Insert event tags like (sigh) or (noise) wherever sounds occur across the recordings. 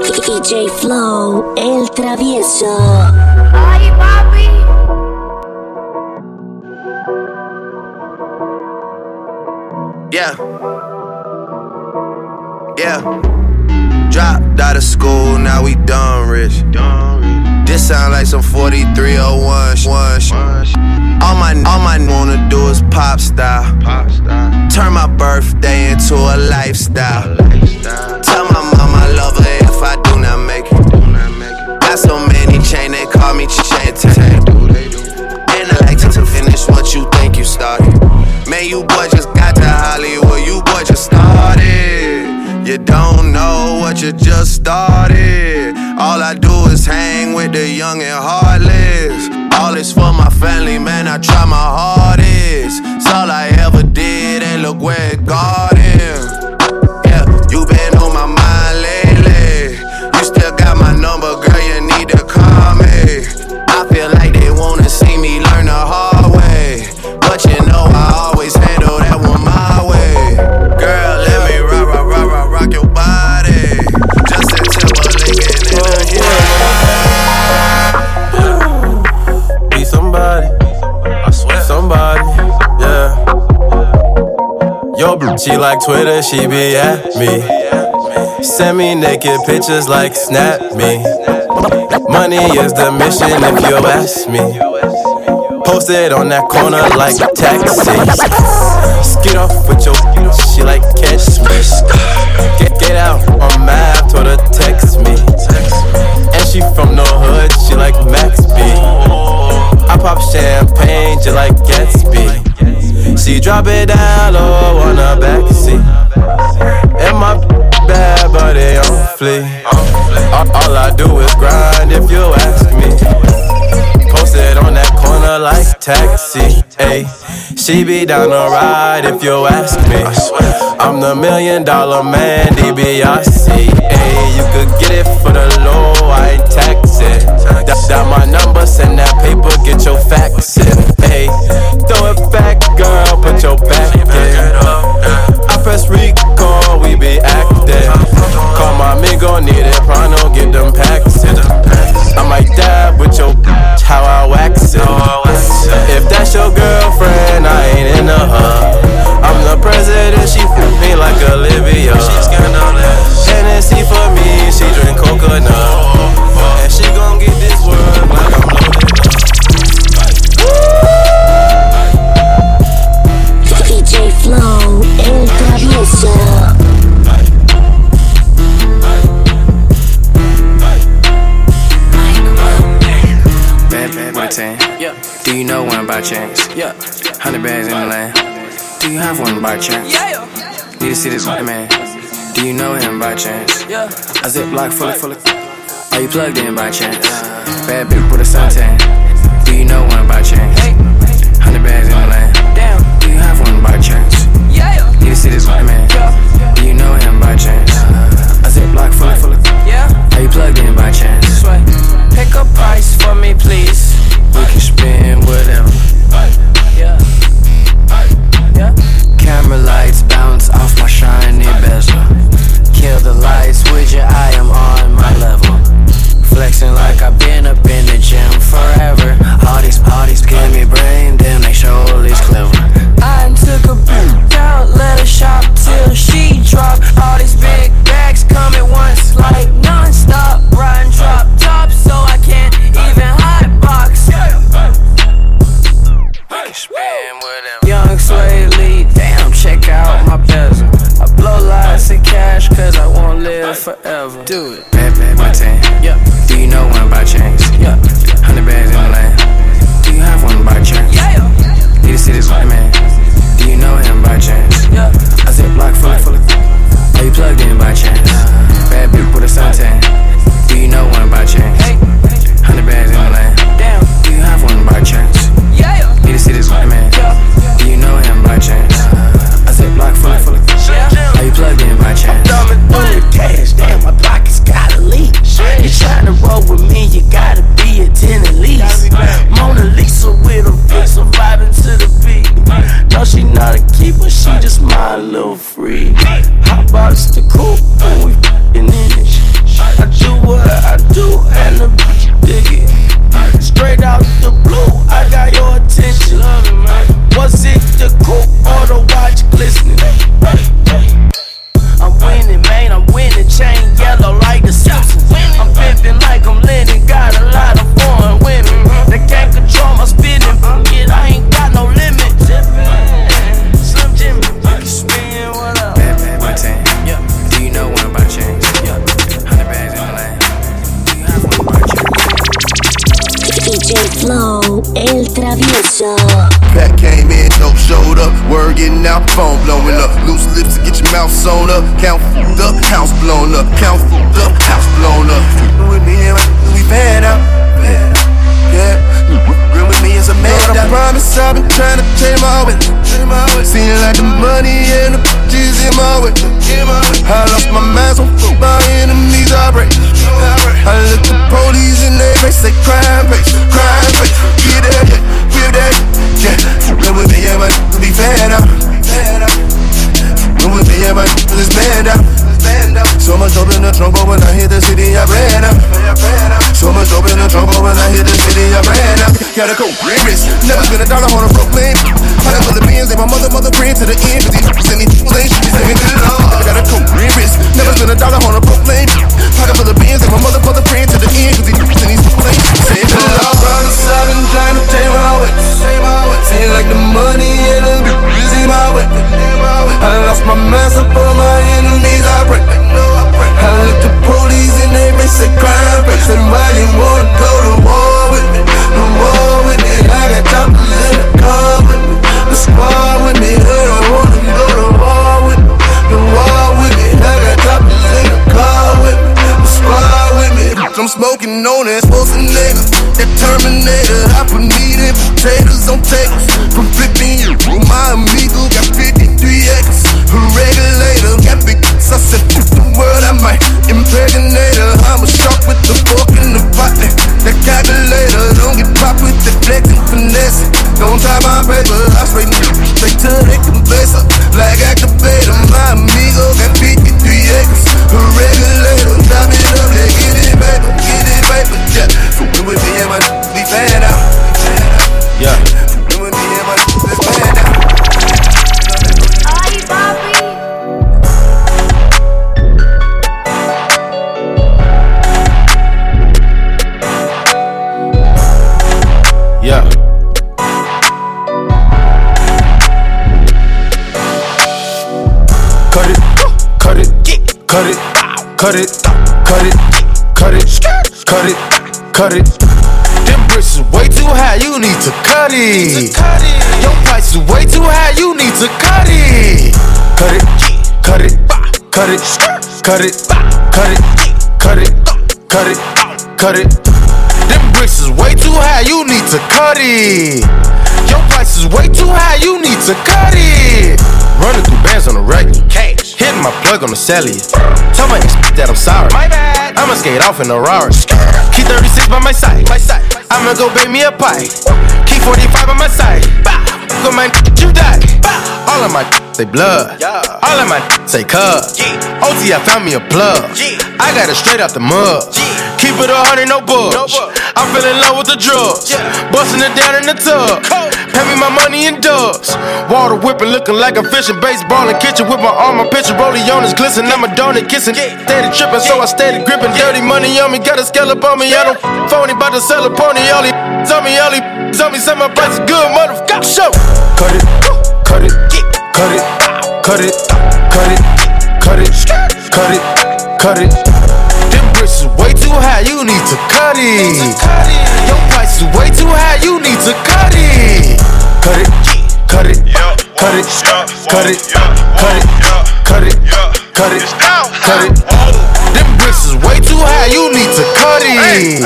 DJ Flow, el travieso. Ay, papi. Yeah. Yeah. Dropped out of school, now we done rich. This sound like some 4301 sh- one All my all my wanna do is pop style. Turn my birthday into a lifestyle. Tell hang with the young and heartless. All is for my family, man. I try my hardest. It's all I ever did, and look where it got she like Twitter, she be at me. Send me naked pictures like snap me. Money is the mission if you ask me. Posted on that corner like taxi. Skid off with your she like catch me. Get, get out on map, told her text me. And she from the hood, she like Max B. I pop champagne just like Gatsby. She drop it down low on the All, I do is grind if you ask me. Posted on that corner like taxi. Ayy, she be down the ride if you ask me. I'm the million dollar man. Ayy, you could get it for the low, by chance? Yeah. Need to see this white man. Do you know him by chance? Yeah. A ziplock full of, full of. Are you plugged in by chance? Bad bitch with a suntan. Do you know one by chance? 100 bags in the land. Damn. Do you have one by chance? Yeah. Need to see this white man. Do it. Ran out. Got a cold wrist, never spent a dollar on a Brooklyn. Hundred of beans, and my mother, mother praying to the end. Cause these and these fools ain't shit, send me to the Lord. Got a cold wrist, never spent a dollar on a Brooklyn. Full of beans, and my mother, mother praying to the end. Cause these and fools ain't shit, send me to the Lord. Brothers, I've been trying to take my way. Seem like the money and the in my way. I lost my master for my enemies, I pray. I look the police in they face, say crime. Say, why you wanna go to war with me? The war with me. I got choppers in the car with me. The squad with me. Don't wanna high, you need to cut it. Your price is way too high, you need to cut it. Cut it, cut it, cut it, cut it, cut it, cut it, cut it, cut it. Them bricks is way too high, you need to cut it. Your price is way too high, you need to cut it. Running through bands on the regular. Hitting my plug on the cellular. Tell my ex that I'm sorry. My bad. I'ma skate off in a Rari. Key 36 by my side. My side. I'ma go bake me a pie. Key 45 on my side. Go man, you die. All of my say blood. All of my say cuz. OT, I found me a plug. I got it straight out the mud. It a hundred, no bugs. I fell in love with the drugs. Busting it down in the tub. Pay me my money in dubs. Water whipping, looking like a fishing baseball in kitchen with my arm, my picture rolling on his glisten. I'm a donut kissing. Steady tripping, so I steady gripping. Dirty money on me, got a scallop on me. I don't phony, about to sell a pony. All these (laughs) tell me, all these (laughs) tell me, say my price is good, motherfucker. Show. Cut it, cut it, cut it, cut it, cut it, cut it, cut it, cut it. Them bricks is way too high, you need to cut it. Your price is way too high, you need to cut it. Cut it, cut it, cut it, cut it, cut it, cut it, cut it, cut it. Them bricks is way too high, you need to cut it.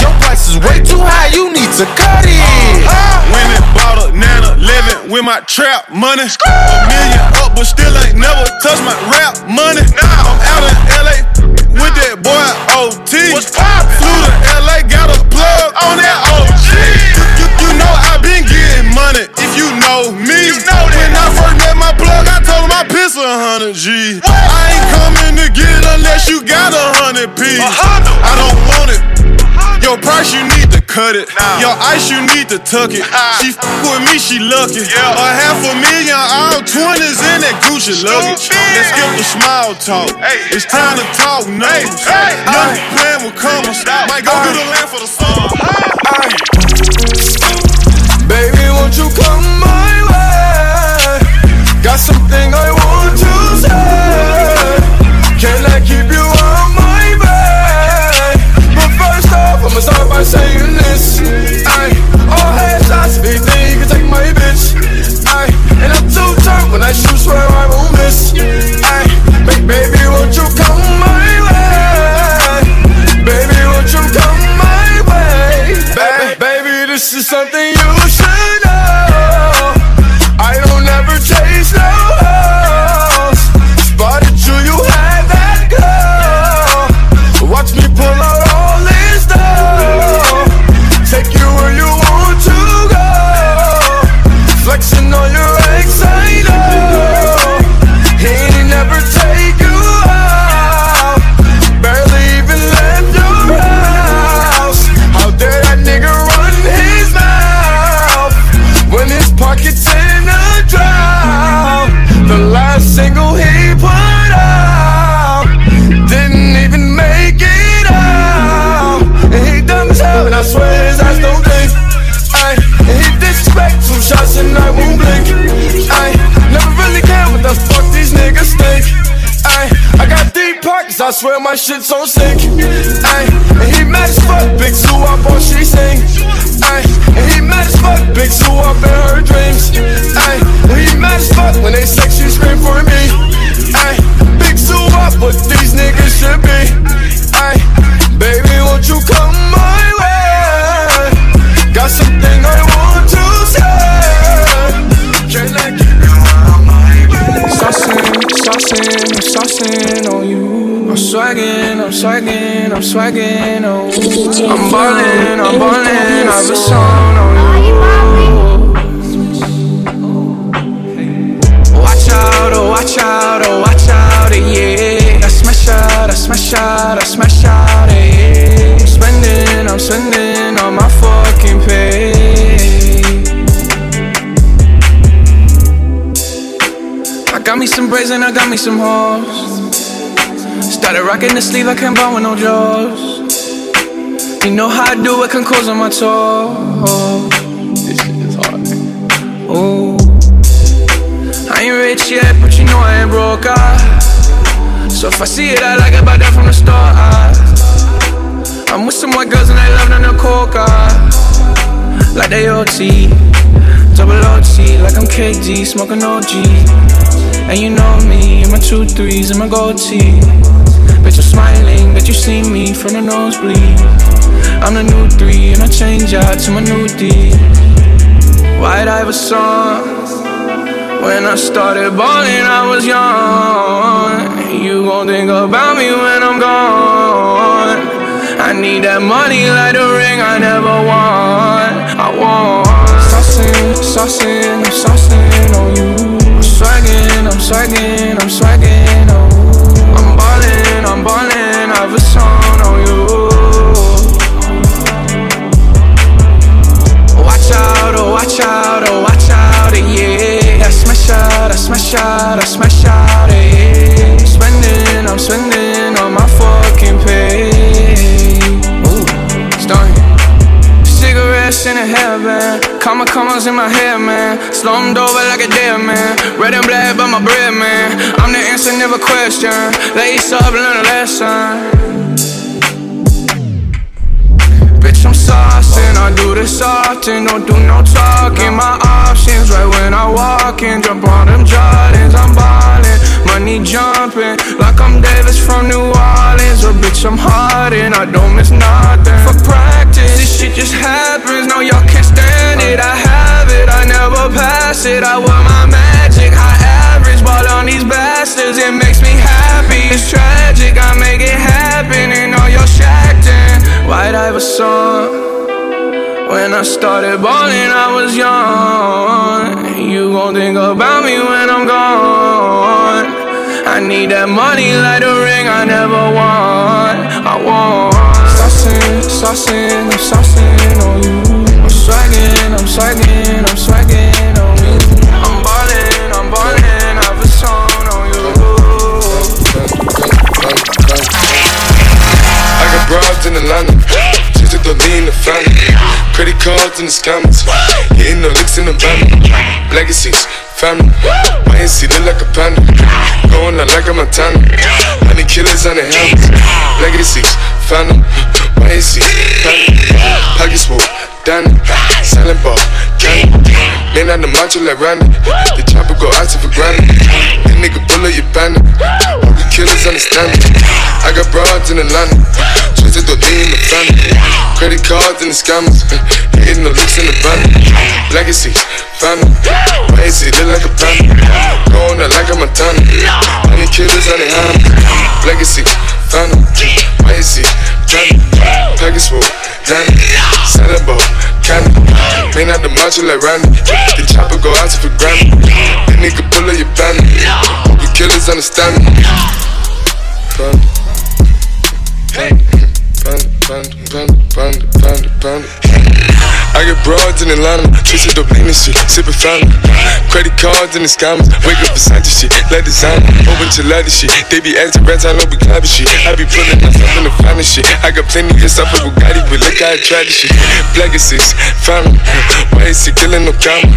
Your price is way too high, you need to cut it. Uh-huh. Women bought a nana, living with my trap money. A million up, but still ain't never touched my rap money. I'm out in LA with that boy OT. What's poppin'? Flew to LA, got a plug on that OG. You, you know I been getting money if you know me. You know when I first met my plug, I told him I piss a hundred G. I ain't coming to get it unless you got a hundred P. I don't want it. Your price, you cut it. Your ice, you need to tuck it. She f with me, she lucky. A half a million, all twenties in that Gucci luggage. Let's skip the small talk. Hey. It's time to talk numbers. Nothing playing with commas. Might go to the land for the summer. Baby, won't you come my way? I swear his eyes don't blink. I he disrespect, two shots and I won't blink. Aye, never really care what the fuck these niggas think. Aye, I got deep pockets, I swear my shit's on sync. Aye, and he mad as fuck, big Sue up on she sing. Aye, and he mad as fuck, big Sue up in her dreams. Aye, and he mad as fuck when they sex, she scream for me. Aye, big Sue up, but these niggas should be. Aye, baby, won't you come? Saucing, I'm saucing on you. I'm swagging, I'm swagging, I'm swagging on you. I'm ballin', I'm ballin', I've a song on some braids and I got me some hoes. Started rocking the sleeve, I can't buy with no jaws. You know how I do it, can close on my toes. This shit is hard. Ooh. I ain't rich yet, but you know I ain't broke. Ah. So if I see it, I like it, but that from the start. Ah. I'm with some white girls and they love them the coca. Like they OT, double OT, like I'm KG, smoking OG. And you know me, and my two threes and my gold tee. Bet you're smiling, that you see me from the nosebleed. I'm the new three, and I change out to my new D. White I was Iverson. When I started balling, I was young. You gon' think about me when I'm gone. I need that money like the ring I never won. I want. Saucing, saucing, I'm saucing on you. I'm swagging, I'm swagging, I'm swagging on oh. you. I'm ballin', I'm ballin', I've a song on you. Watch out, oh watch out, oh watch out, yeah. I smash out, I smash out, I smash out, comma in my head, man. Slummed over like a dead man. Red and black, but my bread, man. I'm the answer, never question. Lace up, learn a lesson. Bitch, I'm saucing, I do this often, don't do no talking. My options right when I walk in, jump on them Jordans, I'm ballin', money jumping like I'm Davis from New Orleans. Or bitch, I'm hardin', I don't miss nothing. For practice, this shit just happens. No, y'all can't stand it. I have it, I never pass it. I wear my magic, high average, ball on these bastards. It makes me happy. It's tragic, I make it happen, and all your y'all shacked in. White Iverson. When I started balling, I was young. You gon' think about me when I'm gone. I need that money like a ring I never won. I want. Saucing, saucing, I'm saucing on you. I'm swagging, I'm swagging, on you. I'm ballin', I'm ballin', I've a song on you. I got broads in Atlanta. Just took the lean the family. Credit cards in the scammers. Getting no licks in the van. Legacies, family. My NC look like a panda. Going out like a Montana. Honey killers on the helmets. Legacies, family. My NC, family. Pockets full, Danny. Silent ball, candy. Man on the macho like Randy. The chopper go out for granted. That nigga bullet your bandit. All the killers understand me. I got broads in Atlanta. Twisted the in the family. Credit cards and the scammers. Hitting the looks in the van. Legacy, family. My AC look like a panda. Going out like a Montana. Honey killers on the hand. Legacy, My AC, family. Package full, Danny. Silent ball, candy. Man out the macho like Randy. The chopper go out for granted. That nigga pull up your bandit. You killers understand me. Panda. Panda, panda, panda, panda, panda, panda. I get broads in Atlanta, twisted dope lean and shit, sippin' fountain. Credit cards in the scammers, wake up beside the shit, let whole bunch of leather shit. They be acting rats, I know we clapping shit. I be pulling myself in the finest shit. I got plenty of stuff with Bugatti, but look how I tried this shit. Black is six, fountain. Why is he killing no comma?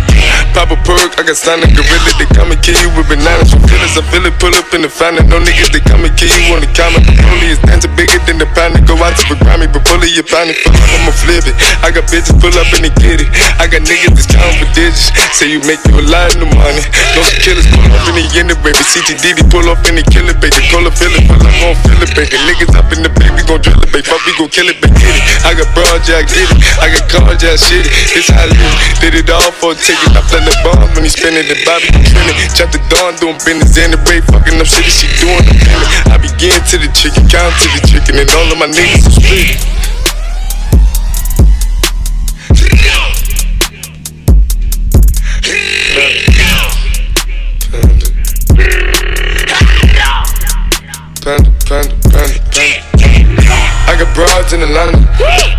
Pop a perk, I got signed a gorilla, they come and kill you with bananas. From feelings, I feel it, pull up in the fountain. No niggas, they come and kill you on the comma. Only is dancing bigger than the pound. Go out to the Grammy, you it, fuck, I'ma flip it. I got bitches pull up and they get it. I got niggas that's counting for digits. Say you make you a lot of money. No some killers pull up in the end, baby. CTDD pull up in the killer, baby. Call a feeling, but I'm gon' feel it, baby. Niggas up in the baby, gon' drill it, baby. Fuck, we gon' kill it, baby. Get it. I got broad, yeah, I get it. I got cars, yeah, shit it. It's how I live. Did it all for a ticket. I play the bomb when he spinning the Bobby spinning. Chop the dawn, doing business in the break, fucking up shit. She doing the penny. I begin to the chicken, count to the chicken, and all of my niggas are split. Broads in Atlanta,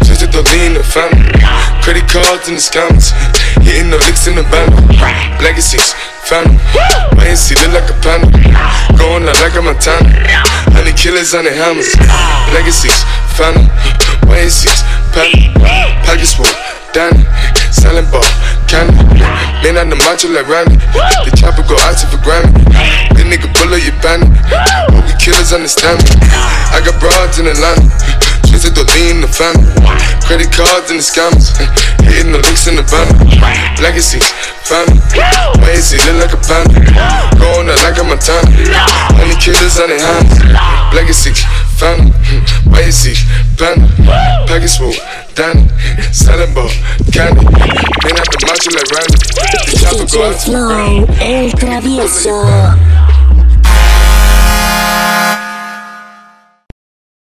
just to lean the family. Credit cards in the scammers, hitting the licks in the band. Legacies, family. My NC look like a panda, going out like a Montana. Honey killers on the hammers, legacies, family. My NC's, panda, package full, Danny, selling ball, candy. Man on the macho like Randy, the chopper go out to for Grammy. The nigga killers understand me. I got broads in Atlanta. Twisted the lean in the family. Credit cards and the scammers. (laughs) Hitting the licks in the banner. Legacies, family. My AC look like a panda. Going out like a Montana. Honey killers on their hands. Legacy, family. AC, panda. Package full, Danny. Selling ball, candy. Man out the macho like Randy. The chopper go out el travieso.